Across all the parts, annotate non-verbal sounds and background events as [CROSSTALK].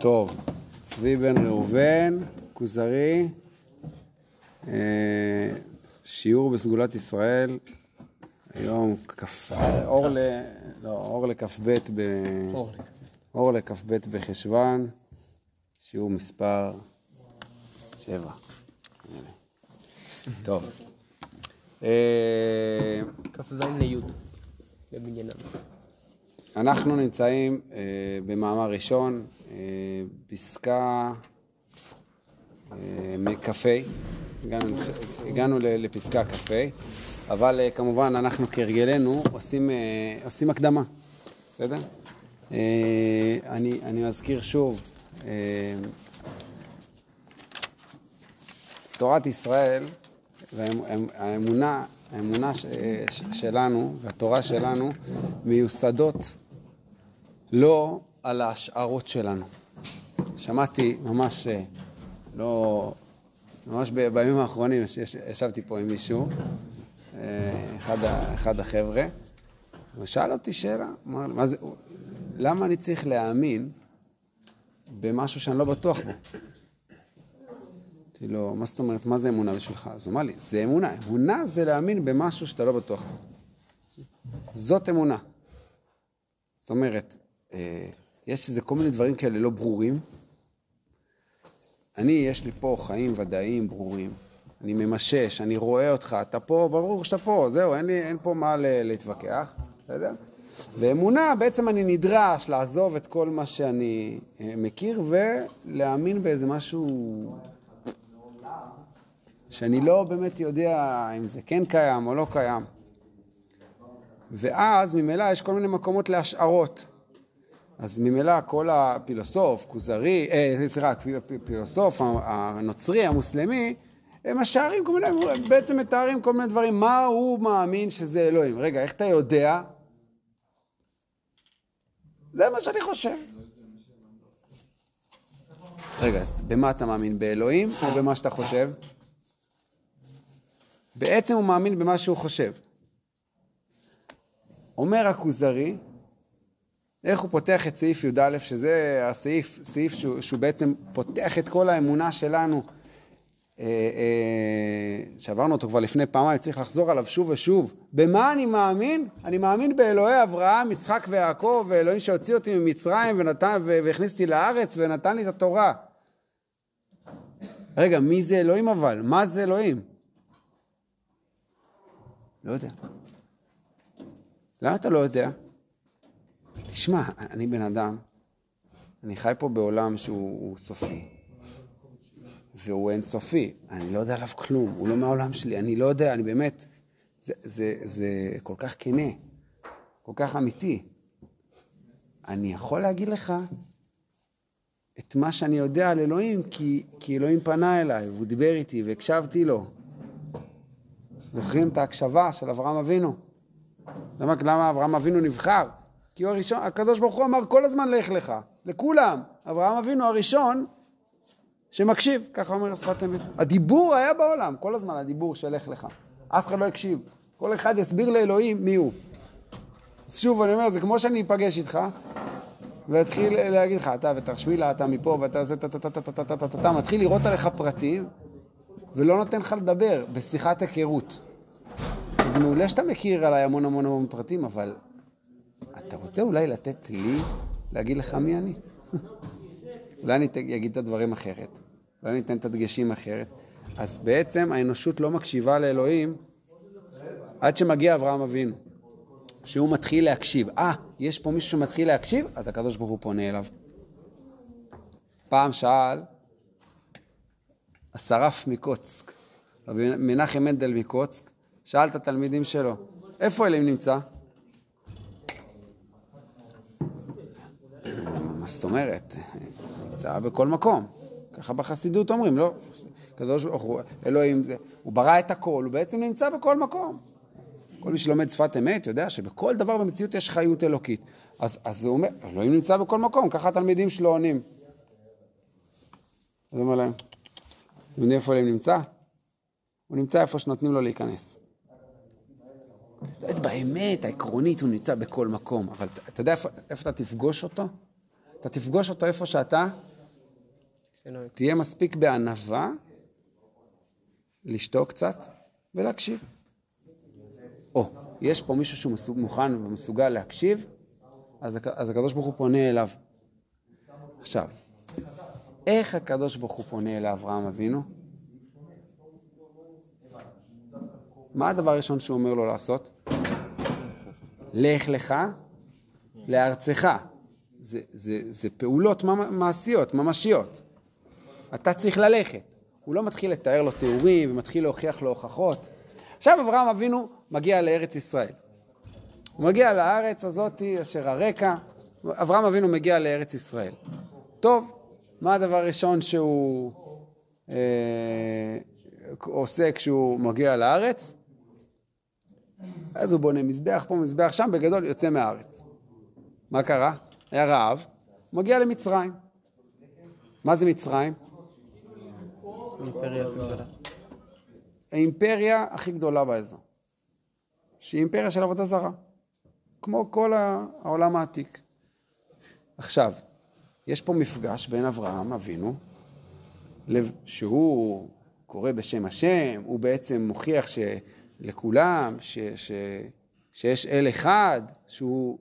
טוב, צבי בן ראובן, כוזרי, אה, שיעור בסגולת ישראל, היום כ"פ, אור ל... לא, אור לכ"ב ב... אור לכ"ב בחשוון, שיעור מספר שבע. טוב. אה, כ"ז לי' למניינם. אנחנו נמצאים אה, במאמר ראשון, פסקה אה, מכ"ה, הגענו, לפסקה כ"ה, אבל אה, כמובן אנחנו כהרגלנו עושים, אה, עושים הקדמה, בסדר? אה, אני, אני מזכיר שוב, אה, תורת ישראל והאמונה האמונה ש, ש, שלנו והתורה שלנו מיוסדות לא על ההשערות שלנו. שמעתי ממש, אה, לא, ממש בימים האחרונים יש- יש- ישבתי פה עם מישהו, אה, אחד, אחד החבר'ה, הוא שאל אותי שאלה, אמר, מה זה, למה אני צריך להאמין במשהו שאני לא בטוח בו? אמרתי לו, מה זאת אומרת, מה זה אמונה בשבילך? אז הוא אמר לי, זה אמונה. אמונה זה להאמין במשהו שאתה לא בטוח בו. זאת אמונה. זאת אומרת, אה, יש איזה כל מיני דברים כאלה לא ברורים. אני, יש לי פה חיים ודאיים ברורים. אני ממשש, אני רואה אותך, אתה פה, ברור שאתה פה, זהו, אין, לי, אין פה מה להתווכח, בסדר? ואמונה, בעצם אני נדרש לעזוב את כל מה שאני אה, מכיר ולהאמין באיזה משהו שאני לא באמת יודע אם זה כן קיים או לא קיים. ואז ממילא יש כל מיני מקומות להשערות. אז ממילא כל הפילוסוף, כוזרי, אה, סליחה, הפילוסוף הנוצרי, המוסלמי, הם משערים כל מיני, בעצם מתארים כל מיני דברים. מה הוא מאמין שזה אלוהים? רגע, איך אתה יודע? זה מה שאני חושב. רגע, אז במה אתה מאמין? באלוהים או במה שאתה חושב? בעצם הוא מאמין במה שהוא חושב. אומר הכוזרי, איך הוא פותח את סעיף י"א, שזה הסעיף, סעיף שהוא, שהוא בעצם פותח את כל האמונה שלנו, אה, אה, שעברנו אותו כבר לפני פעמיים, צריך לחזור עליו שוב ושוב. במה אני מאמין? אני מאמין באלוהי אברהם, יצחק ויעקב, ואלוהים שהוציא אותי ממצרים ונתן, והכניס אותי לארץ ונתן לי את התורה. רגע, מי זה אלוהים אבל? מה זה אלוהים? לא יודע. למה אתה לא יודע? תשמע, אני בן אדם, אני חי פה בעולם שהוא סופי, והוא אינסופי, אני לא יודע עליו כלום, הוא לא מהעולם שלי, אני לא יודע, אני באמת, זה, זה, זה כל כך כנה, כל כך אמיתי. אני יכול להגיד לך את מה שאני יודע על אלוהים, כי, כי אלוהים פנה אליי, והוא דיבר איתי, והקשבתי לו. זוכרים את ההקשבה של אברהם אבינו? למה, למה אברהם אבינו נבחר? כי הוא הראשון, הקדוש ברוך הוא אמר כל הזמן לך לך, לכולם. אברהם אבינו הראשון שמקשיב, ככה אומר השפת אמת. הדיבור היה בעולם, כל הזמן הדיבור של לך לך. אף אחד לא הקשיב. כל אחד יסביר לאלוהים מי הוא. אז שוב, אני אומר, זה כמו שאני אפגש איתך, ואתחיל להגיד לך, אתה ותרשמילה, אתה מפה, ואתה זה, אתה, אתה, אתה, אתה, אתה, אתה, אתה, מתחיל לראות עליך פרטים, ולא נותן לך לדבר בשיחת היכרות. זה מעולה שאתה מכיר עליי המון המון המון פרטים, אבל אתה רוצה אולי לתת לי להגיד לך מי אני? [LAUGHS] אולי אני אגיד את הדברים אחרת, אולי אני אתן את הדגשים אחרת. אז בעצם האנושות לא מקשיבה לאלוהים עד שמגיע אברהם אבינו, שהוא מתחיל להקשיב. אה, יש פה מישהו שמתחיל להקשיב? אז הקדוש ברוך הוא פונה אליו. פעם שאל השרף מקוצק, מנחם מנדל מקוצק, שאל את התלמידים שלו, איפה אלוהים נמצא? מה זאת אומרת? נמצא בכל מקום. ככה בחסידות אומרים, לא? קדוש ברוך הוא, אלוהים, הוא ברא את הכל, הוא בעצם נמצא בכל מקום. כל מי שלומד שפת אמת יודע שבכל דבר במציאות יש חיות אלוקית. אז, אז הוא אומר, אלוהים נמצא בכל מקום, ככה התלמידים שלו עונים. אז הוא אומר להם, אתם יודעים איפה אלוהים נמצא? הוא נמצא איפה שנותנים לו להיכנס. באמת, העקרונית הוא נמצא בכל מקום, אבל אתה יודע איפה, איפה אתה תפגוש אותו? אתה תפגוש אותו איפה שאתה תהיה מספיק בענווה לשתוק קצת ולהקשיב. או, יש פה מישהו שהוא מסוג, מוכן ומסוגל להקשיב, אז, אז הקדוש ברוך הוא פונה אליו. עכשיו, איך הקדוש ברוך הוא פונה אל אברהם אבינו? מה הדבר הראשון שהוא אומר לו לעשות? לך לך לארצך. זה, זה, זה פעולות מעשיות, ממשיות. אתה צריך ללכת. הוא לא מתחיל לתאר לו תיאורים ומתחיל להוכיח לו הוכחות. עכשיו אברהם אבינו מגיע לארץ ישראל. הוא מגיע לארץ הזאת אשר הרקע, אברהם אבינו מגיע לארץ ישראל. טוב, מה הדבר הראשון שהוא אה, עושה כשהוא מגיע לארץ? אז הוא בונה מזבח פה, מזבח שם, בגדול יוצא מהארץ. מה קרה? היה רעב, מגיע למצרים. מה זה מצרים? האימפריה הכי גדולה באזור. שהיא אימפריה של עבודה זרה. כמו כל העולם העתיק. עכשיו, יש פה מפגש בין אברהם אבינו, שהוא קורא בשם השם, הוא בעצם מוכיח שלכולם, ש, ש, שיש אל אחד, שהוא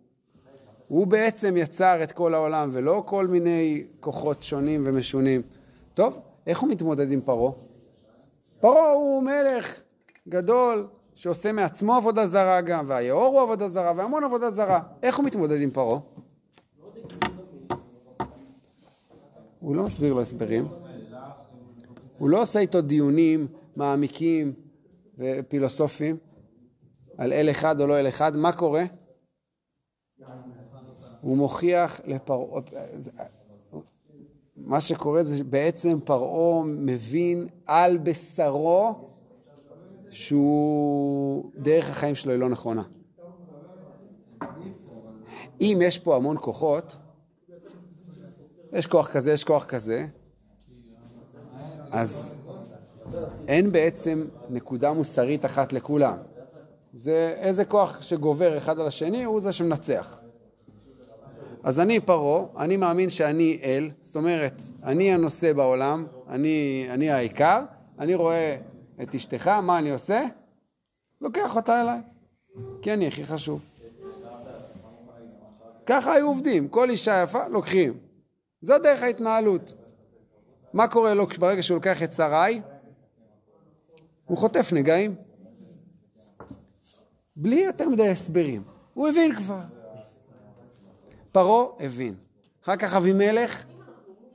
הוא בעצם יצר את כל העולם, ולא כל מיני כוחות שונים ומשונים. טוב, איך הוא מתמודד עם פרעה? פרעה הוא מלך גדול שעושה מעצמו עבודה זרה גם, והיאור הוא עבודה זרה, והמון עבודה זרה. איך הוא מתמודד עם פרעה? הוא לא מסביר לו הסברים. הוא לא עושה איתו דיונים מעמיקים ופילוסופיים על אל אחד או לא אל אחד. מה קורה? הוא מוכיח לפרעה, מה שקורה זה בעצם פרעה מבין על בשרו שהוא, דרך החיים שלו היא לא נכונה. אם יש פה המון כוחות, יש כוח כזה, יש כוח כזה, אז אין בעצם נקודה מוסרית אחת לכולם. זה איזה כוח שגובר אחד על השני, הוא זה שמנצח. אז אני פרעה, אני מאמין שאני אל, זאת אומרת, אני הנושא בעולם, אני, אני העיקר, אני רואה את אשתך, מה אני עושה? לוקח אותה אליי, כי אני הכי חשוב. ככה היו עובדים, כל אישה יפה, לוקחים. זו דרך ההתנהלות. מה קורה לו ברגע שהוא לוקח את שרי? הוא חוטף נגעים. בלי יותר מדי הסברים. הוא הבין כבר. פרעה הבין. אחר כך אבימלך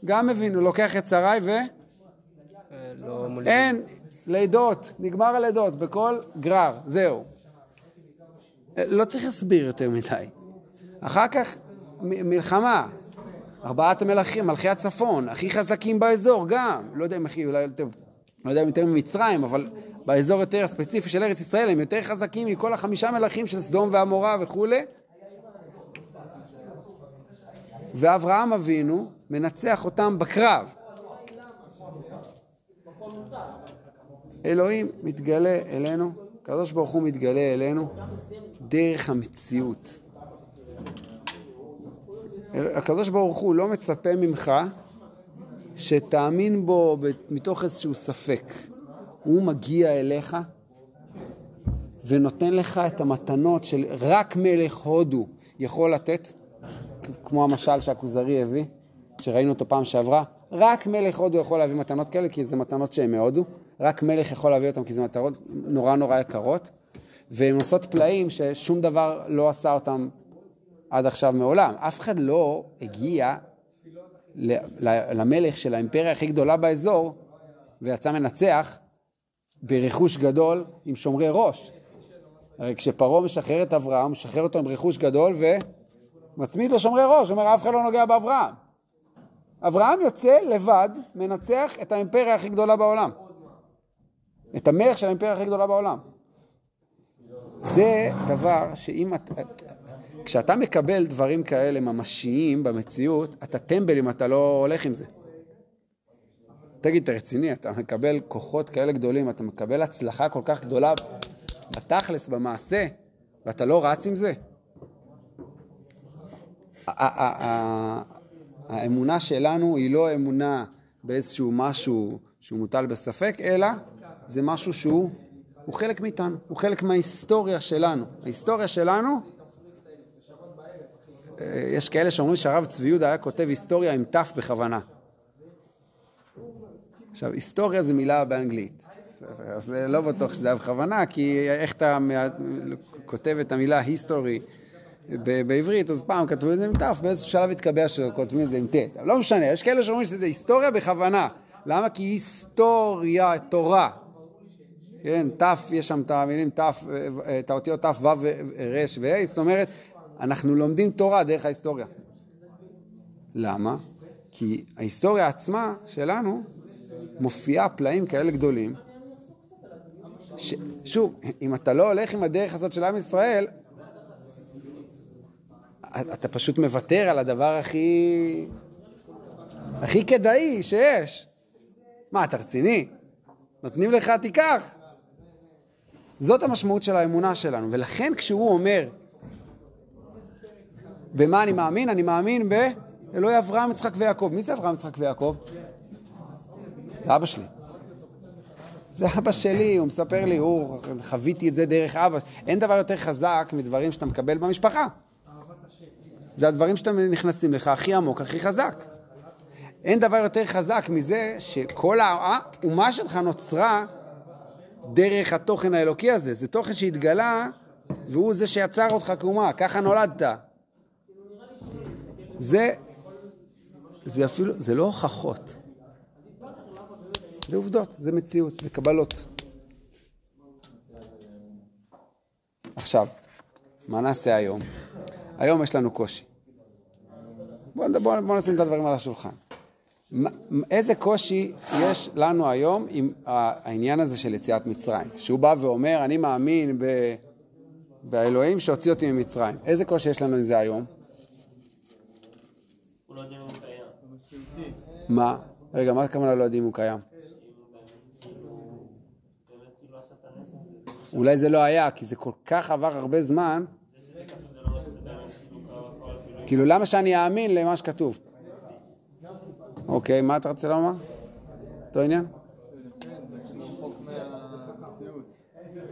גם הבין, הוא לוקח את שרי ו... אה, לא. אין, לידות, נגמר הלידות, בכל גרר, זהו. לא צריך להסביר יותר מדי. אחר כך מ- מלחמה, ארבעת המלכים, מלכי הצפון, הכי חזקים באזור גם, לא יודע אם הכי, אולי יותר, לא יודע אם יותר ממצרים, אבל באזור יותר ספציפי של ארץ ישראל הם יותר חזקים מכל החמישה מלכים של סדום ועמורה וכולי. ואברהם אבינו מנצח אותם בקרב. אלוהים מתגלה אלינו, הקדוש ברוך הוא מתגלה אלינו דרך המציאות. הקדוש ברוך הוא לא מצפה ממך שתאמין בו מתוך איזשהו ספק. הוא מגיע אליך ונותן לך את המתנות של רק מלך הודו יכול לתת, כמו המשל שהכוזרי הביא, שראינו אותו פעם שעברה. רק מלך הודו יכול להביא מתנות כאלה, כי זה מתנות שהן מהודו. רק מלך יכול להביא אותן, כי זה מתנות נורא נורא יקרות. והן עושות פלאים ששום דבר לא עשה אותם עד עכשיו מעולם. אף אחד לא הגיע למלך של האימפריה הכי גדולה באזור ויצא מנצח ברכוש גדול עם שומרי ראש. הרי כשפרעה משחרר את אברהם, הוא משחרר אותו עם רכוש גדול ומצמיד לו שומרי ראש, אומר אף אחד לא נוגע באברהם. אברהם יוצא לבד, מנצח את האימפריה הכי גדולה בעולם. את המלך של האימפריה הכי גדולה בעולם. זה דבר שאם את... כשאתה מקבל דברים כאלה ממשיים במציאות, אתה טמבל אם אתה לא הולך עם זה. תגיד, אתה רציני, אתה מקבל כוחות כאלה גדולים, אתה מקבל הצלחה כל כך גדולה בתכלס, במעשה, ואתה לא רץ עם זה? האמונה שלנו היא לא אמונה באיזשהו משהו שהוא מוטל בספק, אלא זה משהו שהוא הוא חלק מאיתנו, הוא חלק מההיסטוריה שלנו. ההיסטוריה שלנו, אה, יש כאלה שאומרים שהרב צבי יהודה היה כותב היסטוריה עם ת' בכוונה. עכשיו, היסטוריה זה מילה באנגלית. אז לא בטוח שזה היה בכוונה, כי איך אתה כותב את המילה היסטורי בעברית, אז פעם כתבו את זה עם ת', באיזשהו שלב התקבע שכותבים את זה עם ט'. לא משנה, יש כאלה שאומרים שזה היסטוריה בכוונה. למה? כי היסטוריה, תורה. כן, ת', יש שם את המילים ת', את האותיות ת', ו', ר' וה', זאת אומרת, אנחנו לומדים תורה דרך ההיסטוריה. למה? כי ההיסטוריה עצמה שלנו מופיעה פלאים כאלה גדולים. ש... שוב, אם אתה לא הולך עם הדרך הזאת של עם ישראל, אתה פשוט מוותר על הדבר הכי... הכי כדאי שיש. מה, אתה רציני? נותנים לך, תיקח. זאת המשמעות של האמונה שלנו. ולכן כשהוא אומר, במה אני מאמין? אני מאמין באלוהי אברהם, יצחק ויעקב. מי זה אברהם, יצחק ויעקב? זה אבא שלי. זה אבא שלי, הוא מספר לי, הוא, חוויתי את זה דרך אבא. אין דבר יותר חזק מדברים שאתה מקבל במשפחה. זה הדברים שאתה נכנסים לך הכי עמוק, הכי חזק. אין דבר יותר חזק מזה שכל האומה שלך נוצרה דרך התוכן האלוקי הזה. זה תוכן שהתגלה והוא זה שיצר אותך כאומה, ככה נולדת. זה, זה אפילו, זה לא הוכחות. זה עובדות, זה מציאות, זה קבלות. עכשיו, מה נעשה היום? היום יש לנו קושי. בואו בוא, בוא נשים את הדברים על השולחן. איזה קושי יש לנו היום עם העניין הזה של יציאת מצרים? שהוא בא ואומר, אני מאמין ב... באלוהים שהוציא אותי ממצרים. איזה קושי יש לנו עם זה היום? מה? רגע, מה הכוונה לא יודעים אם הוא קיים? אולי זה לא היה, כי זה כל כך עבר הרבה זמן. כאילו, למה שאני אאמין למה שכתוב? אוקיי, מה אתה רוצה לומר? אותו עניין?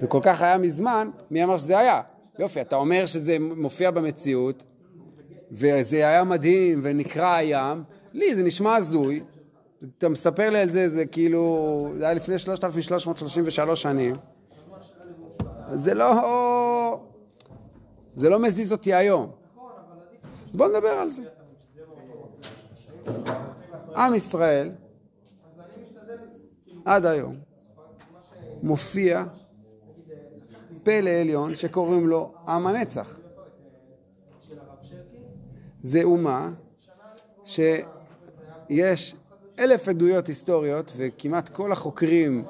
זה כל כך היה מזמן, מי אמר שזה היה? יופי, אתה אומר שזה מופיע במציאות, וזה היה מדהים, ונקרא הים, לי זה נשמע הזוי, אתה מספר לי על זה, זה כאילו, זה היה לפני 3,333 שנים. זה לא... זה לא מזיז אותי היום. בוא נדבר על זה. עם ישראל, עד היום, מופיע פלא עליון שקוראים לו עם הנצח. זה אומה שיש אלף עדויות היסטוריות וכמעט כל החוקרים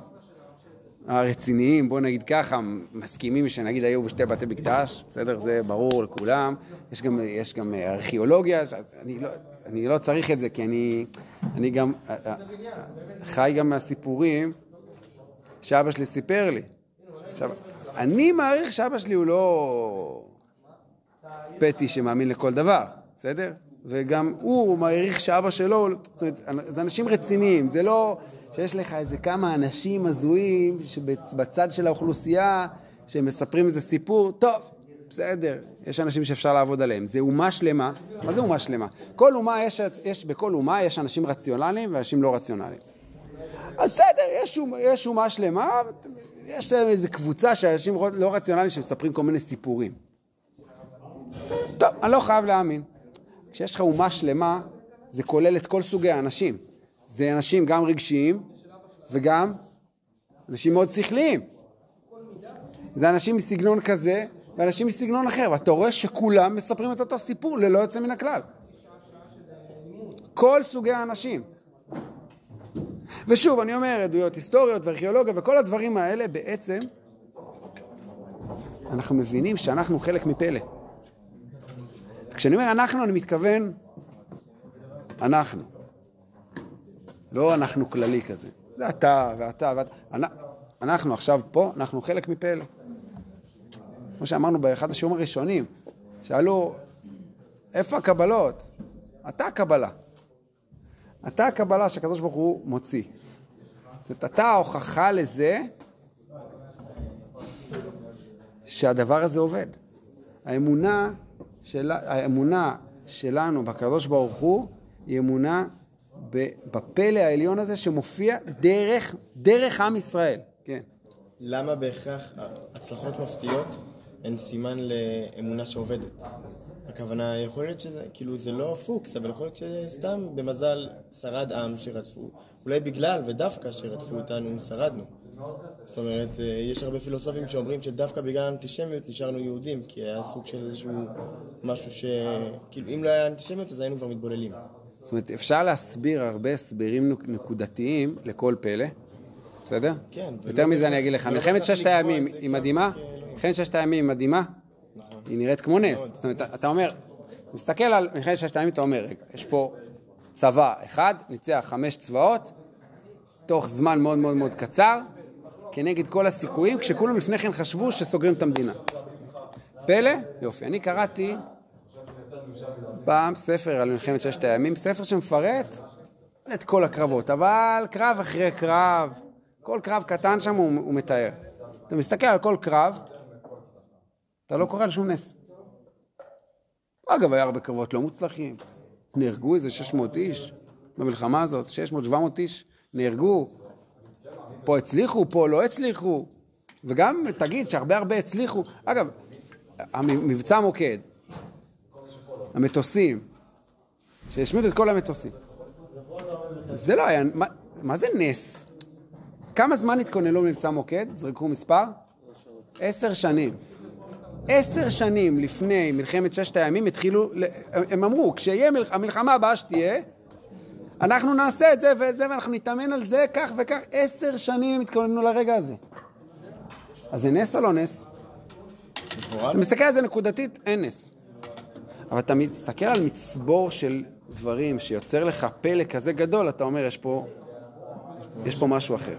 הרציניים, בוא נגיד ככה, מסכימים שנגיד היו בשתי בתי מקדש, בסדר? זה ברור לכולם. יש גם, יש גם ארכיאולוגיה, אני לא, אני לא צריך את זה כי אני, אני גם אה, אה, חי גם מהסיפורים שאבא שלי סיפר לי. עכשיו, אני מעריך שאבא שלי הוא לא פטי שמאמין לכל דבר, בסדר? וגם הוא מעריך שאבא שלו, זאת אומרת, זה אנשים רציניים, זה לא שיש לך איזה כמה אנשים הזויים שבצד של האוכלוסייה שמספרים איזה סיפור, טוב, בסדר, יש אנשים שאפשר לעבוד עליהם. זה אומה שלמה. מה זה אומה שלמה? כל אומה, יש, יש, בכל אומה יש אנשים רציונליים ואנשים לא רציונליים. אז בסדר, יש, יש אומה שלמה, יש איזו קבוצה של אנשים לא רציונליים שמספרים כל מיני סיפורים. טוב, אני לא חייב להאמין. כשיש לך אומה שלמה, זה כולל את כל סוגי האנשים. זה אנשים גם רגשיים וגם אנשים מאוד שכליים. זה אנשים מסגנון כזה ואנשים מסגנון אחר, ואתה רואה שכולם מספרים את אותו סיפור ללא יוצא מן הכלל. כל סוגי האנשים. ושוב, אני אומר, עדויות היסטוריות וארכיאולוגיה וכל הדברים האלה, בעצם אנחנו מבינים שאנחנו חלק מפלא. כשאני אומר אנחנו, אני מתכוון אנחנו. לא אנחנו כללי כזה. זה אתה ואתה ואתה. אנחנו עכשיו פה, אנחנו חלק מפלא. כמו שאמרנו באחד השיעורים הראשונים, שאלו, איפה הקבלות? אתה הקבלה. אתה הקבלה שהקדוש ברוך הוא מוציא. זאת אתה ההוכחה לזה שהדבר הזה עובד. האמונה, של, האמונה שלנו בקדוש ברוך הוא היא אמונה בפלא העליון הזה שמופיע דרך, דרך עם ישראל. כן. למה בהכרח הצלחות מפתיעות הן סימן לאמונה שעובדת? הכוונה, יכול להיות שזה, כאילו זה לא פוקס, אבל יכול להיות שסתם במזל שרד עם שרדפו, אולי בגלל ודווקא שרדפו אותנו שרדנו. זאת אומרת, אה, יש הרבה פילוסופים שאומרים שדווקא בגלל האנטישמיות נשארנו יהודים, כי היה סוג של איזשהו משהו ש... כאילו, אם לא היה אנטישמיות אז היינו כבר מתבוללים. זאת אומרת, אפשר להסביר הרבה הסברים נקודתיים לכל פלא, בסדר? כן. יותר מזה אני אגיד לך, מלחמת ששת הימים היא מדהימה? מלחמת ששת הימים היא מדהימה? היא נראית כמו נס. זאת אומרת, אתה אומר, מסתכל על מלחמת ששת הימים, אתה אומר, רגע, יש פה צבא אחד, ניצח חמש צבאות, תוך זמן מאוד מאוד מאוד קצר, כנגד כל הסיכויים, כשכולם לפני כן חשבו שסוגרים את המדינה. פלא? יופי. אני קראתי פעם ספר על מלחמת ששת הימים, ספר שמפרט את כל הקרבות, אבל קרב אחרי קרב, כל קרב קטן שם הוא, הוא מתאר. אתה מסתכל על כל קרב, אתה לא קורא על שום נס. אגב, היה הרבה קרבות לא מוצלחים. נהרגו איזה 600 איש במלחמה הזאת, 600-700 איש נהרגו. פה הצליחו, פה לא הצליחו. וגם תגיד שהרבה הרבה הצליחו. אגב, מבצע מוקד, המטוסים, שהשמידו את כל המטוסים. זה לא היה, מה, מה זה נס? כמה זמן התכוננו למבצע מוקד? זרקו מספר? עשר שנים. עשר שנים לפני מלחמת ששת הימים התחילו, הם אמרו, כשיהיה המלחמה הבאה שתהיה, אנחנו נעשה את זה ואת זה ואנחנו נתאמן על זה כך וכך. עשר שנים הם התכוננו לרגע הזה. אז זה נס או לא נס? אתה מסתכל על זה נקודתית, אין נס. אבל אתה מסתכל על מצבור של דברים שיוצר לך פלא כזה גדול, אתה אומר, יש פה, יש פה משהו אחר.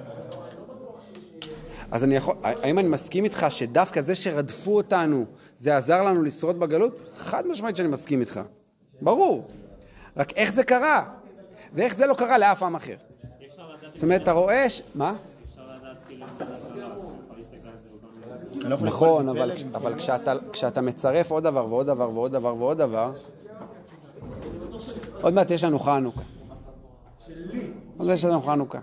אז אני יכול, האם אני מסכים איתך שדווקא זה שרדפו אותנו, זה עזר לנו לשרוד בגלות? חד משמעית שאני מסכים איתך. ברור. רק איך זה קרה? ואיך זה לא קרה לאף עם אחר? זאת אומרת, אתה רואה ש... מה? נכון, אבל, אבל כשאתה, כשאתה מצרף עוד דבר ועוד דבר ועוד דבר ועוד דבר, עוד מעט יש לנו חנוכה. עוד מעט יש לנו חנוכה.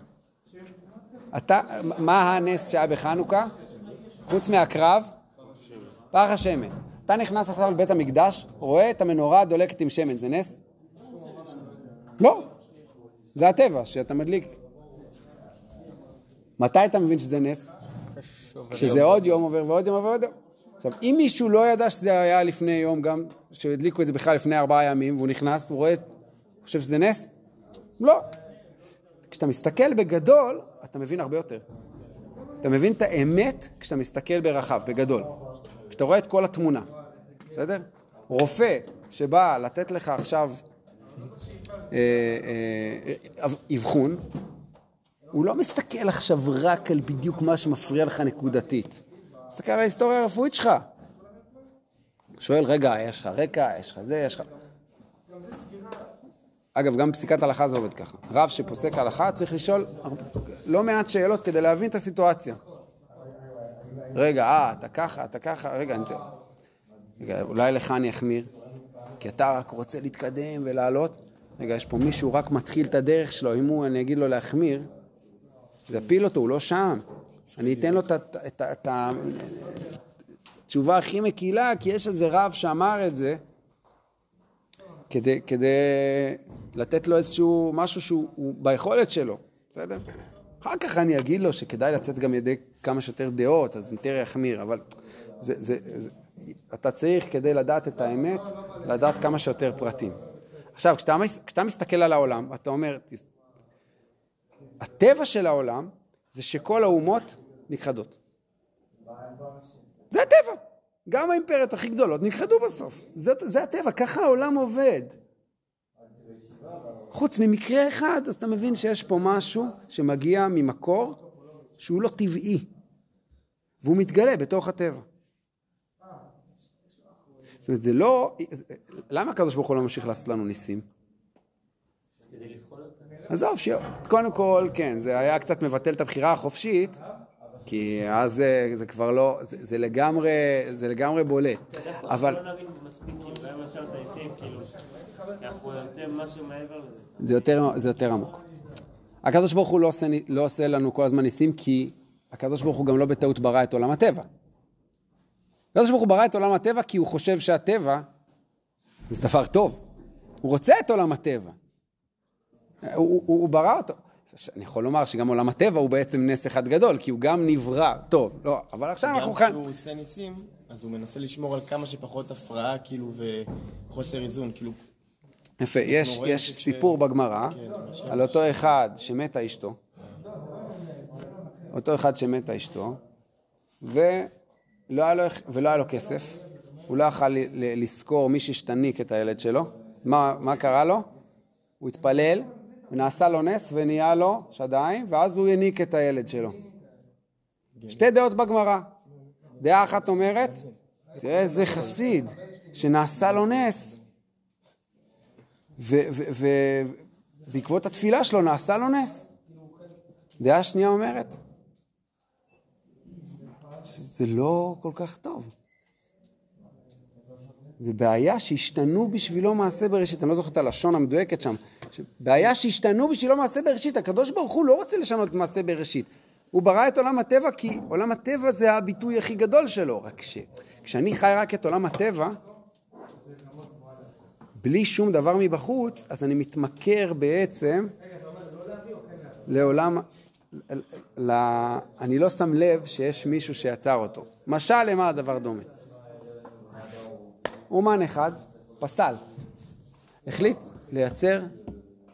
אתה, מה הנס שהיה בחנוכה? חוץ מהקרב? פח השמן. אתה נכנס עכשיו לבית המקדש, רואה את המנורה דולקת עם שמן, זה נס? לא. זה הטבע, שאתה מדליק. מתי אתה מבין שזה נס? כשזה עוד יום עובר ועוד יום עובר ועוד יום. עכשיו, אם מישהו לא ידע שזה היה לפני יום, גם שהדליקו את זה בכלל לפני ארבעה ימים, והוא נכנס, הוא רואה, חושב שזה נס? לא. כשאתה מסתכל בגדול, אתה מבין הרבה יותר. אתה מבין את האמת כשאתה מסתכל ברחב, בגדול. כשאתה רואה את כל התמונה, בסדר? רופא שבא לתת לך עכשיו אה, אה, אבחון, הוא לא מסתכל עכשיו רק על בדיוק מה שמפריע לך נקודתית. מסתכל על ההיסטוריה הרפואית שלך. שואל, רגע, יש לך רקע, יש לך זה, יש לך... אגב, גם פסיקת הלכה זה עובד ככה. רב שפוסק הלכה צריך לשאול לא מעט שאלות כדי להבין את הסיטואציה. רגע, אה, אתה ככה, אתה ככה, רגע, אני... רגע, אולי לך אני אחמיר, כי אתה רק רוצה להתקדם ולעלות. רגע, יש פה מישהו רק מתחיל את הדרך שלו, אם הוא, אני אגיד לו להחמיר, זה יפיל אותו, הוא לא שם. אני אתן לו את התשובה הכי מקילה, כי יש איזה רב שאמר את זה, כדי, כדי לתת לו איזשהו משהו שהוא ביכולת שלו, בסדר? אחר כך אני אגיד לו שכדאי לצאת גם ידי כמה שיותר דעות, אז יותר יחמיר, אבל זה, זה, זה, אתה צריך כדי לדעת את האמת, לדעת כמה שיותר פרטים. עכשיו, כשאתה, כשאתה מסתכל על העולם, אתה אומר, הטבע של העולם זה שכל האומות נכחדות. זה הטבע. גם האימפריות הכי גדולות נכחדו בסוף. זה, זה הטבע, ככה העולם עובד. חוץ ממקרה אחד, אז אתה מבין שיש פה משהו שמגיע ממקור שהוא לא טבעי, והוא מתגלה בתוך הטבע. זאת אומרת, זה לא... למה הקדוש ברוך הוא לא ממשיך לעשות לנו ניסים? עזוב. קודם כל, כן, זה היה קצת מבטל את הבחירה החופשית, כי אז זה, זה כבר לא, זה, זה לגמרי, זה לגמרי בולט. אבל. זה יותר, זה יותר עמוק. הקדוש ברוך הוא לא עושה, לא עושה לנו כל הזמן ניסים, כי הקדוש ברוך הוא גם לא בטעות ברא את עולם הטבע. הקדוש ברוך הוא ברא את עולם הטבע כי הוא חושב שהטבע זה דבר טוב. הוא רוצה את עולם הטבע. הוא, הוא, הוא ברא אותו. אני יכול לומר שגם עולם הטבע הוא בעצם נס אחד גדול, כי הוא גם נברא. טוב, לא, אבל עכשיו אנחנו גם כאן... כשהוא עושה ניסים, אז הוא מנסה לשמור על כמה שפחות הפרעה, כאילו, וחוסר איזון, כאילו, יפה, יש, יש שכש- סיפור בגמרא כן. על אותו אחד שמתה אשתו, אותו אחד שמתה אשתו, ולא היה לו, ולא היה לו כסף, הוא לא יכל לשכור מי שתניק את הילד שלו. מה, מה קרה לו? הוא התפלל, ונעשה לו נס ונהיה לו שדיים, ואז הוא הניק את הילד שלו. שתי דעות בגמרא. דעה אחת אומרת, תראה איזה חסיד, שנעשה לו נס, ובעקבות התפילה שלו נעשה לו נס. דעה שנייה אומרת שזה לא כל כך טוב. זה בעיה שהשתנו בשבילו מעשה בראשית. אני לא זוכר את הלשון המדויקת שם. בעיה שהשתנו בשבילו מעשה בראשית. הקדוש ברוך הוא לא רוצה לשנות מעשה בראשית. הוא ברא את עולם הטבע כי עולם הטבע זה הביטוי הכי גדול שלו. רק שכשאני חי רק את עולם הטבע, בלי שום דבר מבחוץ, אז אני מתמכר בעצם לעולם, ל, אני לא שם לב שיש מישהו שיצר אותו. משל למה הדבר דומה? אומן אחד פסל, החליט לייצר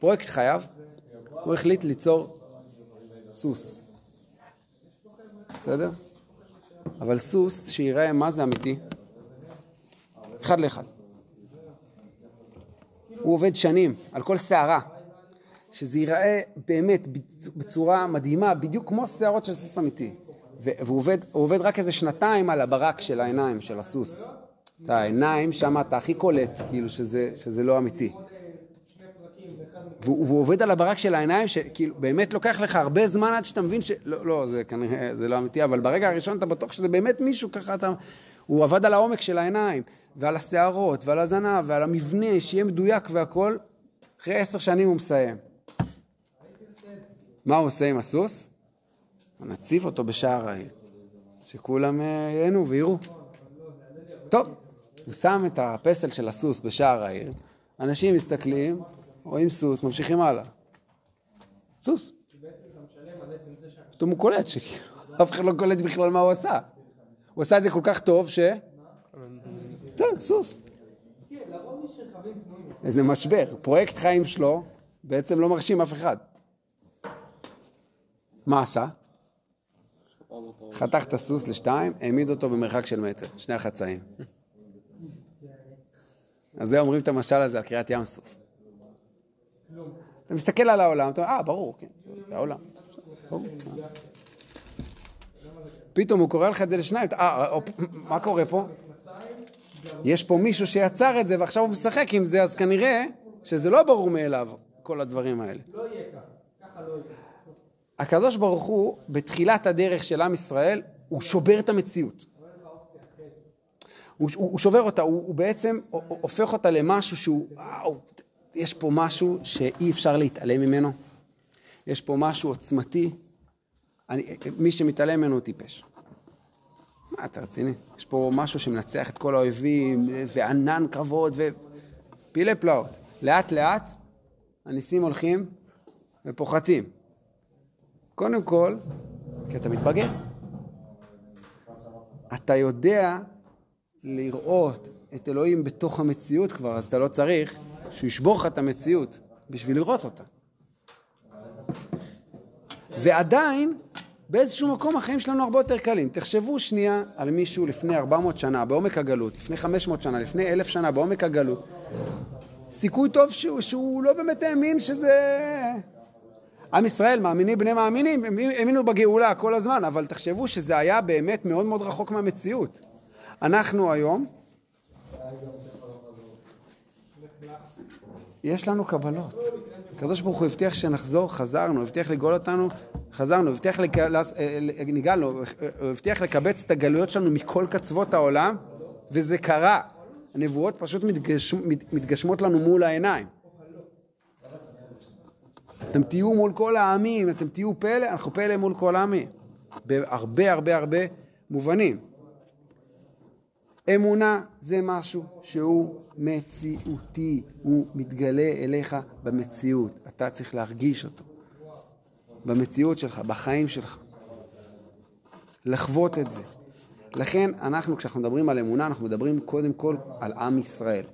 פרויקט חייו, הוא החליט ליצור סוס. בסדר? אבל סוס שיראה מה זה אמיתי, אחד לאחד. הוא עובד שנים על כל שערה, שזה ייראה באמת בצורה מדהימה, בדיוק כמו שערות של סוס אמיתי. והוא עובד, עובד רק איזה שנתיים על הברק של העיניים של הסוס. את העיניים, שם אתה הכי קולט, כאילו, שזה, שזה לא אמיתי. והוא, והוא עובד על הברק של העיניים, שכאילו, באמת לוקח לך הרבה זמן עד שאתה מבין ש... לא, לא, זה כנראה, זה לא אמיתי, אבל ברגע הראשון אתה בטוח שזה באמת מישהו, ככה אתה... הוא עבד על העומק של העיניים, ועל השערות, ועל הזנב, ועל המבנה, שיהיה מדויק והכל. אחרי עשר שנים הוא מסיים. מה הוא עושה עם הסוס? נציב אותו בשער העיר, שכולם אה, ייהנו ויראו. טוב, הוא שם את הפסל של הסוס בשער העיר, אנשים מסתכלים, רואים סוס, ממשיכים הלאה. סוס. פתאום הוא קולט [LAUGHS] אף אחד לא קולט בכלל מה הוא עשה. הוא עשה את זה כל כך טוב ש... טוב, סוס. איזה משבר. פרויקט חיים שלו בעצם לא מרשים אף אחד. מה עשה? חתך את הסוס לשתיים, העמיד אותו במרחק של מטר, שני החצאים. אז זה אומרים את המשל הזה על קריאת ים סוף. אתה מסתכל על העולם, אתה אומר, אה, ברור, כן, זה העולם. פתאום הוא קורא לך את זה לשניים, אה, מה קורה פה? יש פה מישהו שיצר את זה ועכשיו הוא משחק עם זה, אז כנראה שזה לא ברור מאליו, כל הדברים האלה. הקדוש ברוך הוא, בתחילת הדרך של עם ישראל, הוא שובר את המציאות. הוא, הוא, הוא שובר אותה, הוא, הוא בעצם הופך אותה למשהו שהוא, וואו, יש פה משהו שאי אפשר להתעלם ממנו. יש פה משהו עוצמתי. אני, מי שמתעלם ממנו הוא טיפש. מה, אתה רציני? יש פה משהו שמנצח את כל האויבים, וענן קרבות, ופילי פלאות. לאט לאט הניסים הולכים ופוחתים. קודם כל, כי אתה מתבגר. אתה יודע לראות את אלוהים בתוך המציאות כבר, אז אתה לא צריך שהוא ישבור לך את המציאות בשביל לראות אותה. ועדיין, באיזשהו מקום החיים שלנו הרבה יותר קלים. תחשבו שנייה על מישהו לפני 400 שנה בעומק הגלות, לפני 500 שנה, לפני 1,000 שנה בעומק הגלות. סיכוי טוב שהוא, שהוא לא באמת האמין שזה... עם ישראל, מאמינים בני מאמינים, הם האמינו בגאולה כל הזמן, אבל תחשבו שזה היה באמת מאוד מאוד רחוק מהמציאות. אנחנו היום, יש לנו קבלות. הקדוש ברוך הוא הבטיח שנחזור, חזרנו, הבטיח לגאול אותנו, חזרנו, הבטיח לק... הוא הבטיח לקבץ את הגלויות שלנו מכל קצוות העולם, וזה קרה. הנבואות פשוט מתגש... מת- מתגשמות לנו מול העיניים. אתם תהיו מול כל העמים, אתם תהיו פלא, אנחנו פלא מול כל העמים. בהרבה הרבה הרבה מובנים. אמונה זה משהו שהוא מציאותי, הוא מתגלה אליך במציאות. אתה צריך להרגיש אותו. במציאות שלך, בחיים שלך. לחוות את זה. לכן אנחנו, כשאנחנו מדברים על אמונה, אנחנו מדברים קודם כל על עם ישראל.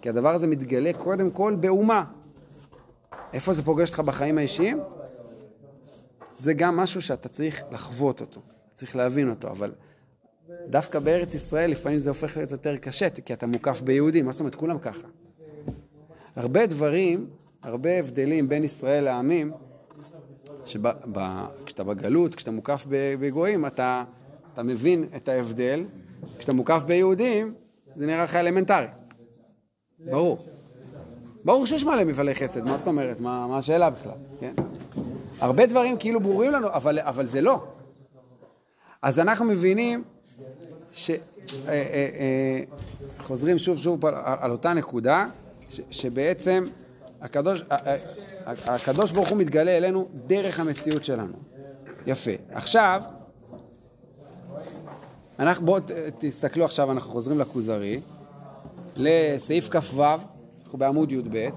כי הדבר הזה מתגלה קודם כל באומה. איפה זה פוגש אותך בחיים האישיים? זה גם משהו שאתה צריך לחוות אותו, צריך להבין אותו, אבל דווקא בארץ ישראל לפעמים זה הופך להיות יותר קשה, כי אתה מוקף ביהודים, מה זאת אומרת? כולם ככה. הרבה דברים, הרבה הבדלים בין ישראל לעמים, שכשאתה בגלות, כשאתה מוקף בגויים, אתה, אתה מבין את ההבדל, כשאתה מוקף ביהודים, זה נראה לך אלמנטרי. ברור. ברור שיש מלא מפעלי חסד, מה זאת אומרת? מה, מה השאלה בכלל? כן? הרבה דברים כאילו ברורים לנו, אבל, אבל זה לא. אז אנחנו מבינים ש... אה, אה, אה, שוב שוב על, אותה נקודה, שבעצם הקדוש, הקדוש ברוך הוא מתגלה אלינו דרך המציאות שלנו. יפה. עכשיו, בואו תסתכלו עכשיו, אנחנו חוזרים לכוזרי, לסעיף כ"ו, אנחנו בעמוד י"ב.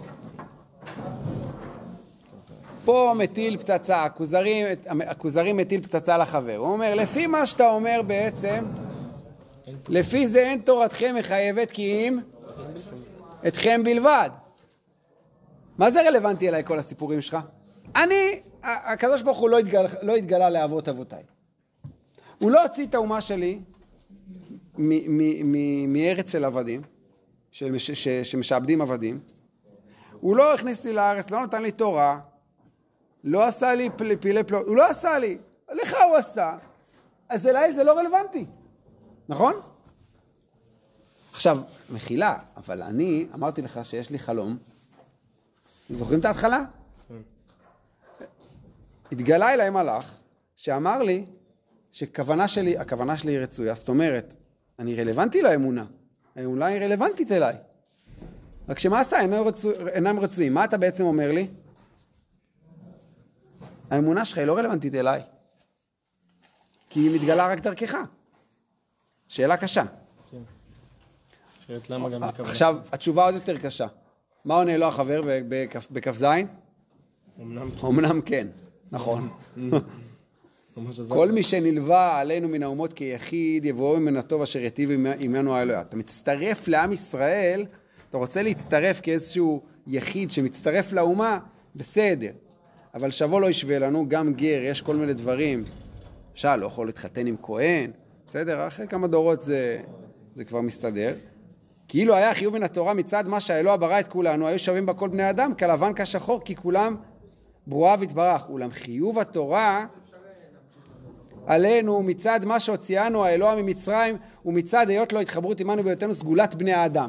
פה מטיל פצצה, הכוזרי, הכוזרי מטיל פצצה לחבר. הוא אומר, לפי מה שאתה אומר בעצם, לפי זה אין תורתכם מחייבת כי אם אתכם בלבד. מה זה רלוונטי אליי כל הסיפורים שלך? אני, הקדוש ברוך הוא לא התגלה, לא התגלה לאבות אבותיי. הוא לא הוציא את האומה שלי מארץ של עבדים, של, ש- ש- שמשעבדים עבדים. הוא לא הכניס אותי לארץ, לא נתן לי תורה, לא עשה לי פל- פילי פלאות, הוא לא עשה לי, לך הוא עשה, אז אליי זה לא רלוונטי, נכון? עכשיו, מחילה, אבל אני אמרתי לך שיש לי חלום. זוכרים את ההתחלה? התגלה אליי מלאך שאמר לי שכוונה שלי, הכוונה שלי היא רצויה, זאת אומרת, אני רלוונטי לאמונה, האמונה היא רלוונטית אליי. רק שמעשה אינם, רצו, אינם רצויים. מה אתה בעצם אומר לי? האמונה שלך היא לא רלוונטית אליי, כי היא מתגלה רק דרכך. שאלה קשה. אחרת למה גם בכוונה? עכשיו, התשובה עוד יותר קשה. מה עונה לו החבר בכ"ז? אמנם אמנם כן, נכון. [LAUGHS] כל מי שנלווה עלינו מן האומות כיחיד, יבואו מן הטוב אשר יטיב עמ- עמנו האלוה. אתה מצטרף לעם ישראל, אתה רוצה להצטרף כאיזשהו יחיד שמצטרף לאומה, בסדר. אבל שבוא לא ישווה לנו, גם גר, יש כל מיני דברים. למשל, לא יכול להתחתן עם כהן, בסדר? אחרי כמה דורות זה, זה כבר מסתדר. כאילו היה חיוב מן התורה מצד מה שהאלוה ברא את כולנו, היו שווים בה כל בני אדם, כלבן כשחור, כי כולם ברורה ויתברך. אולם חיוב התורה עלינו מצד מה שהוציאנו האלוה ממצרים ומצד היות לו התחברות עמנו בהיותנו סגולת בני האדם.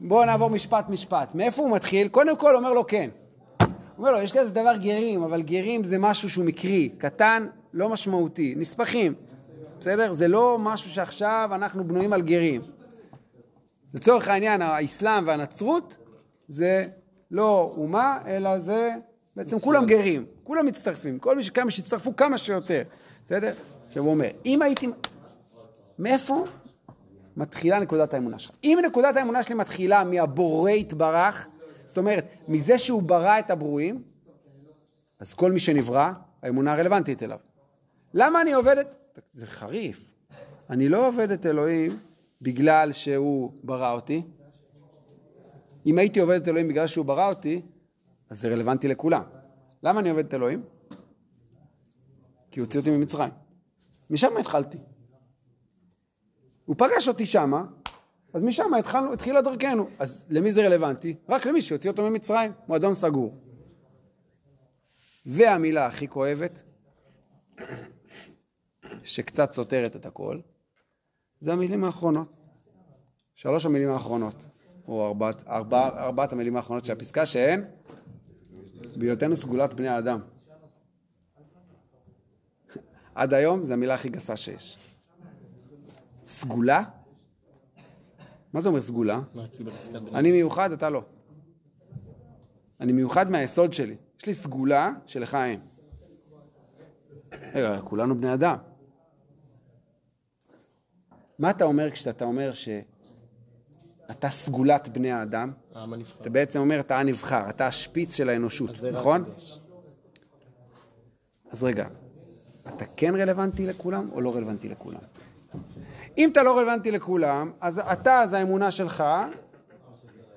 בואו נעבור משפט משפט. מאיפה הוא מתחיל? קודם כל אומר לו כן. אומר לו, יש כזה דבר גרים, אבל גרים זה משהו שהוא מקרי, קטן, לא משמעותי, נספחים. בסדר? זה לא משהו שעכשיו אנחנו בנויים על גרים. לצורך העניין, האסלאם והנצרות זה לא אומה, אלא זה בעצם כולם גרים, כולם מצטרפים, כל מי שכמה שיצטרפו כמה שיותר, בסדר? עכשיו הוא אומר, אם הייתי... מאיפה מתחילה נקודת האמונה שלך? אם נקודת האמונה שלי מתחילה מהבורא יתברך, זאת אומרת, מזה שהוא ברא את הברואים, אז כל מי שנברא, האמונה רלוונטית אליו. למה אני עובדת? זה חריף. אני לא עובד את אלוהים בגלל שהוא ברא אותי. אם הייתי עובד את אלוהים בגלל שהוא ברא אותי, אז זה רלוונטי לכולם. למה אני עובד את אלוהים? כי הוא הוציא אותי ממצרים. משם התחלתי. הוא פגש אותי שמה, אז משם התחלנו, התחילה דרכנו. אז למי זה רלוונטי? רק למי שהוציא אותו ממצרים, מועדון סגור. והמילה הכי כואבת, שקצת סותרת את הכל, זה המילים האחרונות. שלוש המילים האחרונות, או ארבעת, ארבע, ארבעת המילים האחרונות של הפסקה, שהן בהיותנו סגולת בני האדם. [LAUGHS] עד היום זו המילה הכי גסה שיש. סגולה? מה זה אומר סגולה? כאילו אני מיוחד, אתה לא. אני מיוחד מהיסוד שלי. יש לי סגולה שלך אין. רגע, כולנו בני אדם. מה אתה אומר כשאתה אומר שאתה סגולת בני האדם? העם הנבחר. אתה בעצם אומר, אתה הנבחר, אתה השפיץ של האנושות, נכון? אז רגע, אתה כן רלוונטי לכולם או לא רלוונטי לכולם? אם אתה לא רלוונטי לכולם, אז אתה, אז האמונה שלך,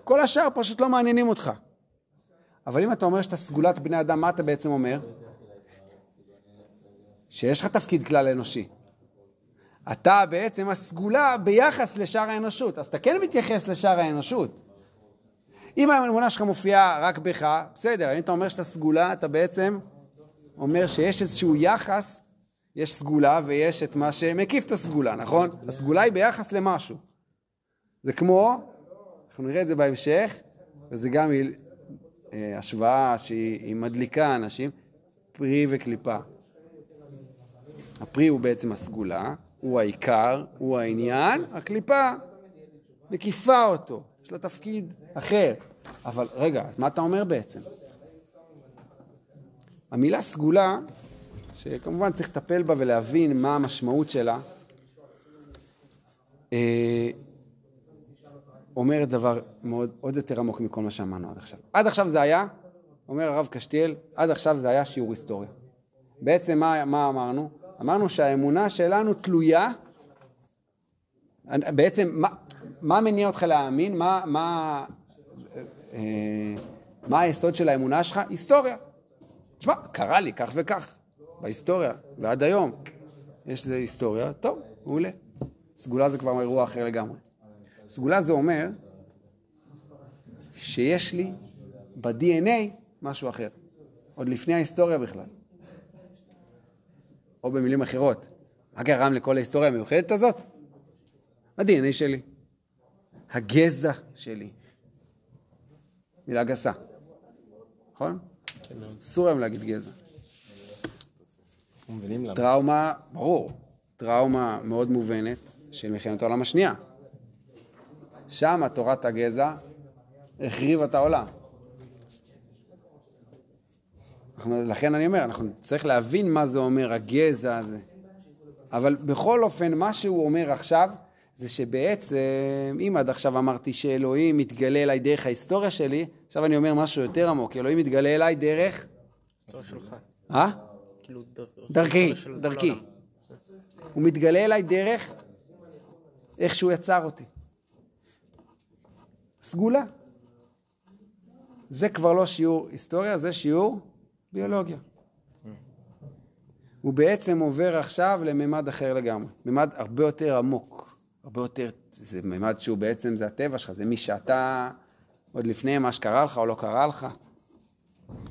כל השאר פשוט לא מעניינים אותך. אבל אם אתה אומר שאתה סגולת בני אדם, מה אתה בעצם אומר? שיש לך תפקיד כלל אנושי. אתה בעצם הסגולה ביחס לשאר האנושות, אז אתה כן מתייחס לשאר האנושות. אם האמונה שלך מופיעה רק בך, בסדר, אם אתה אומר שאתה סגולה, אתה בעצם אומר שיש איזשהו יחס, יש סגולה ויש את מה שמקיף את הסגולה, נכון? הסגולה היא ביחס למשהו. זה כמו, אנחנו נראה את זה בהמשך, וזה גם אה, השוואה שהיא מדליקה אנשים, פרי וקליפה. הפרי הוא בעצם הסגולה, הוא העיקר, הוא העניין, הקליפה מקיפה אותו, יש לה תפקיד אחר. אבל רגע, מה אתה אומר בעצם? המילה סגולה, שכמובן צריך לטפל בה ולהבין מה המשמעות שלה, אה, אומרת דבר מאוד, עוד יותר עמוק מכל מה שאמרנו עד עכשיו. עד עכשיו זה היה, אומר הרב קשתיאל, עד עכשיו זה היה שיעור היסטוריה. בעצם מה, מה אמרנו? אמרנו שהאמונה שלנו תלויה, בעצם מה, מה מניע אותך להאמין? מה, מה, אה, מה היסוד של האמונה שלך? היסטוריה. תשמע, קרה לי כך וכך בהיסטוריה, ועד היום יש איזה היסטוריה, טוב, מעולה. סגולה זה כבר אירוע אחר לגמרי. סגולה זה אומר שיש לי ב-DNA משהו אחר, עוד לפני ההיסטוריה בכלל. או במילים אחרות, מה גרם לכל ההיסטוריה המיוחדת הזאת? ה-DNA שלי, הגזע שלי. מילה גסה, נכון? אסור היום להגיד גזע. טראומה, ברור, טראומה מאוד מובנת של מלחמת העולם השנייה. שם תורת הגזע החריבה את העולם. אנחנו, לכן אני אומר, אנחנו צריך להבין מה זה אומר הגזע הזה. אבל בכל אופן, מה שהוא אומר עכשיו, זה שבעצם, אם עד עכשיו אמרתי שאלוהים מתגלה אליי דרך ההיסטוריה שלי, עכשיו אני אומר משהו יותר עמוק, אלוהים מתגלה אליי דרך... שלך. אה? כאילו, דר- דרכי, דרכי. הוא מתגלה אליי דרך איך שהוא יצר אותי. סגולה. זה כבר לא שיעור היסטוריה, זה שיעור ביולוגיה. הוא בעצם עובר עכשיו לממד אחר לגמרי, ממד הרבה יותר עמוק, הרבה יותר, זה ממד שהוא בעצם, זה הטבע שלך, זה מי שאתה עוד לפני מה שקרה לך או לא קרה לך.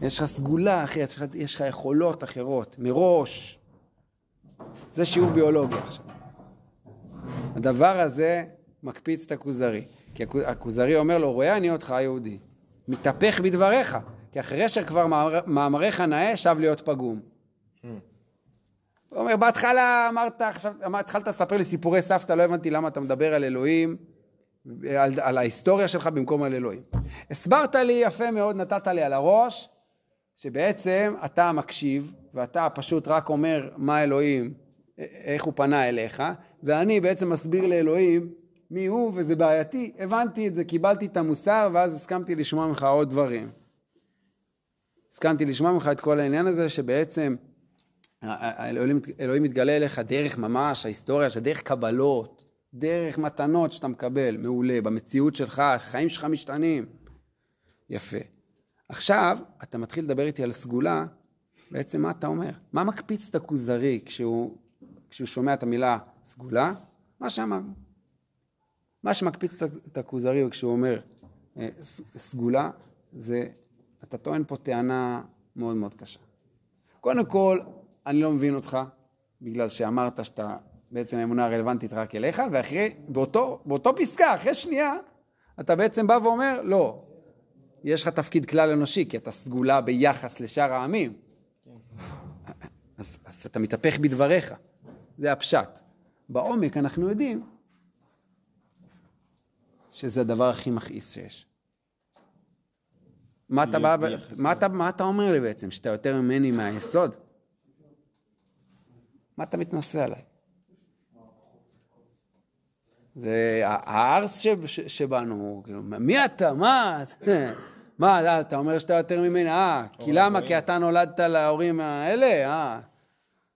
יש לך סגולה אחרת, יש לך- יכולות אחרות, מראש. זה שיעור ביולוגיה עכשיו. הדבר הזה מקפיץ את הכוזרי. כי הכו- הכוזרי אומר לו, רואה אני אותך יהודי, מתהפך בדבריך, כי אחרי שכבר מאמר- מאמריך נאה, שב להיות פגום. הוא אומר, בהתחלה אמרת, עכשיו, התחלת לספר לי סיפורי סבתא, לא הבנתי למה אתה מדבר על אלוהים, על, על ההיסטוריה שלך במקום על אלוהים. הסברת לי יפה מאוד, נתת לי על הראש, שבעצם אתה מקשיב, ואתה פשוט רק אומר מה אלוהים, איך הוא פנה אליך, ואני בעצם מסביר לאלוהים מי הוא, וזה בעייתי. הבנתי את זה, קיבלתי את המוסר, ואז הסכמתי לשמוע ממך עוד דברים. הסכמתי לשמוע ממך את כל העניין הזה, שבעצם אלוהים, אלוהים מתגלה אליך דרך ממש ההיסטוריה, שדרך קבלות, דרך מתנות שאתה מקבל, מעולה, במציאות שלך, החיים שלך משתנים. יפה. עכשיו, אתה מתחיל לדבר איתי על סגולה, בעצם מה אתה אומר? מה מקפיץ את הכוזרי כשהוא, כשהוא שומע את המילה סגולה? מה שאמרנו. מה שמקפיץ את הכוזרי כשהוא אומר אה, סגולה, זה, אתה טוען פה טענה מאוד מאוד קשה. קודם כל, אני לא מבין אותך, בגלל שאמרת שאתה, בעצם האמונה הרלוונטית רק אליך, ואחרי, באותו, באותו פסקה, אחרי שנייה, אתה בעצם בא ואומר, לא, יש לך תפקיד כלל אנושי, כי אתה סגולה ביחס לשאר העמים. אז, אז אתה מתהפך בדבריך, זה הפשט. בעומק אנחנו יודעים שזה הדבר הכי מכעיס שיש. מה אתה, בא, מה, אתה, מה אתה אומר לי בעצם? שאתה יותר ממני מהיסוד? מה אתה מתנשא עליי? זה הארס שבנו, כאילו, מי אתה? מה? [LAUGHS] מה, אה, אתה אומר שאתה יותר ממני? אה, כי למה? כי אתה נולדת להורים האלה? אה.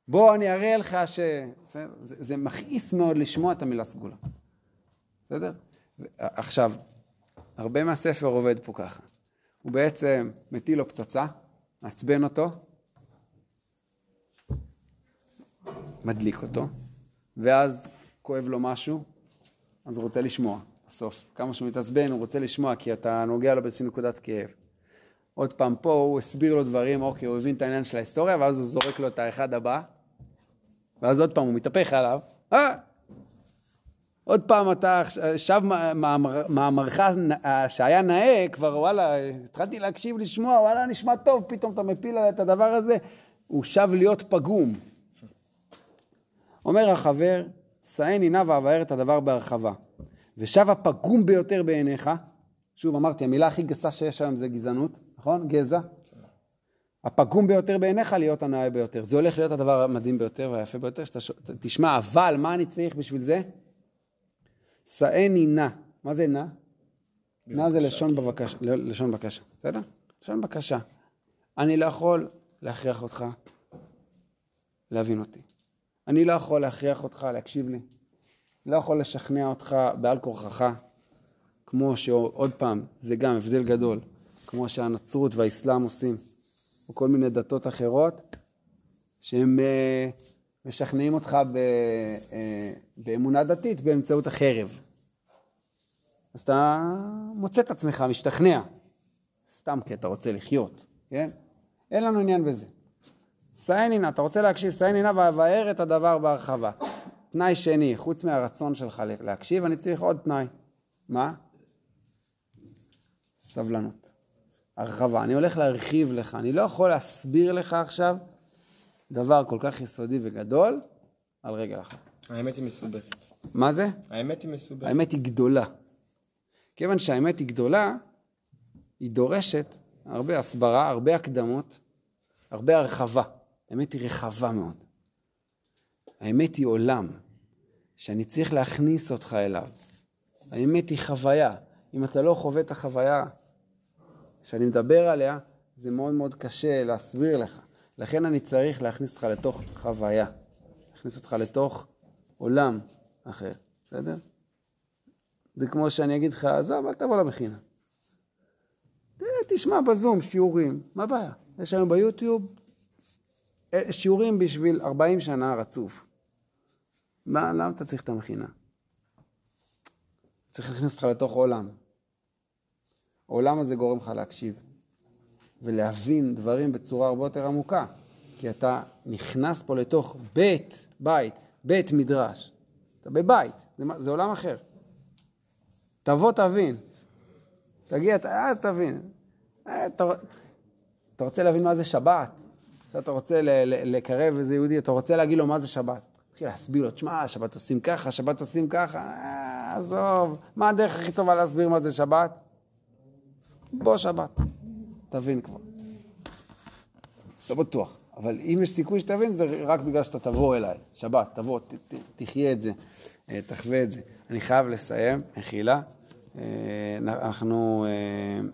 בוא, אני אראה לך ש... זה, זה, זה מכעיס מאוד לשמוע את המילה סגולה. בסדר? עכשיו, הרבה מהספר עובד פה ככה. הוא בעצם מטיל לו פצצה, מעצבן אותו, מדליק אותו, ואז כואב לו משהו, אז הוא רוצה לשמוע בסוף. כמה שהוא מתעצבן, הוא רוצה לשמוע, כי אתה נוגע לו באיזושהי נקודת כאב. עוד פעם פה הוא הסביר לו דברים, אוקיי, הוא הבין את העניין של ההיסטוריה, ואז הוא זורק לו את האחד הבא, ואז עוד פעם הוא מתהפך עליו, אה! עוד פעם אתה שב מאמר- מאמרך נ- שהיה נאה, כבר וואלה, התחלתי להקשיב, לשמוע, וואלה, נשמע טוב, פתאום אתה מפיל עליי את הדבר הזה, הוא שב להיות פגום. אומר החבר, שאני נא ואבאר את הדבר בהרחבה. ושב הפגום ביותר בעיניך, שוב אמרתי, המילה הכי גסה שיש היום זה גזענות, נכון? גזע. הפגום ביותר בעיניך להיות הנאה ביותר. זה הולך להיות הדבר המדהים ביותר והיפה ביותר, שאתה תשמע, אבל מה אני צריך בשביל זה? שאני נא. מה זה נא? נא זה לשון בבקשה, ל- לשון בקשה, בסדר? לשון בקשה. אני לא יכול להכריח אותך להבין אותי. אני לא יכול להכריח אותך להקשיב לי. לא יכול לשכנע אותך בעל כורחך, כמו שעוד פעם, זה גם הבדל גדול, כמו שהנצרות והאסלאם עושים, או כל מיני דתות אחרות, שהם אה, משכנעים אותך ב, אה, באמונה דתית באמצעות החרב. אז אתה מוצא את עצמך משתכנע, סתם כי אתה רוצה לחיות, כן? אין לנו עניין בזה. סיינינה, אתה רוצה להקשיב, סיינינה ואבאר את הדבר בהרחבה. תנאי שני, חוץ מהרצון שלך להקשיב, אני צריך עוד תנאי. מה? סבלנות. הרחבה. אני הולך להרחיב לך, אני לא יכול להסביר לך עכשיו דבר כל כך יסודי וגדול על רגל אחת. האמת היא מסובכת. מה זה? האמת היא מסובכת. האמת היא גדולה. כיוון שהאמת היא גדולה, היא דורשת הרבה הסברה, הרבה הקדמות, הרבה הרחבה. האמת היא רחבה מאוד. האמת היא עולם, שאני צריך להכניס אותך אליו. האמת היא חוויה. אם אתה לא חווה את החוויה שאני מדבר עליה, זה מאוד מאוד קשה להסביר לך. לכן אני צריך להכניס אותך לתוך חוויה. להכניס אותך לתוך עולם אחר, בסדר? זה כמו שאני אגיד לך, עזוב, אל תבוא למכינה. תשמע בזום שיעורים, מה הבעיה? יש היום ביוטיוב אה, שיעורים בשביל 40 שנה רצוף. מה, למה אתה צריך את המכינה? צריך להכניס אותך לתוך עולם. העולם הזה גורם לך להקשיב ולהבין דברים בצורה הרבה יותר עמוקה, כי אתה נכנס פה לתוך בית, בית, בית מדרש. אתה בבית, זה, זה עולם אחר. תבוא תבין. תגיע, אז תבין. אה, אתה, אתה רוצה להבין מה זה שבת? אתה רוצה לקרב איזה יהודי, אתה רוצה להגיד לו מה זה שבת. תתחיל להסביר לו, תשמע, שבת עושים ככה, שבת עושים ככה, אה, עזוב, מה הדרך הכי טובה להסביר מה זה שבת? בוא שבת, תבין כבר. לא בטוח, אבל אם יש סיכוי שתבין, זה רק בגלל שאתה תבוא אליי. שבת, תבוא, ת, ת, תחיה את זה, אה, תחווה את זה. אני חייב לסיים, מחילה. אה, אנחנו אה,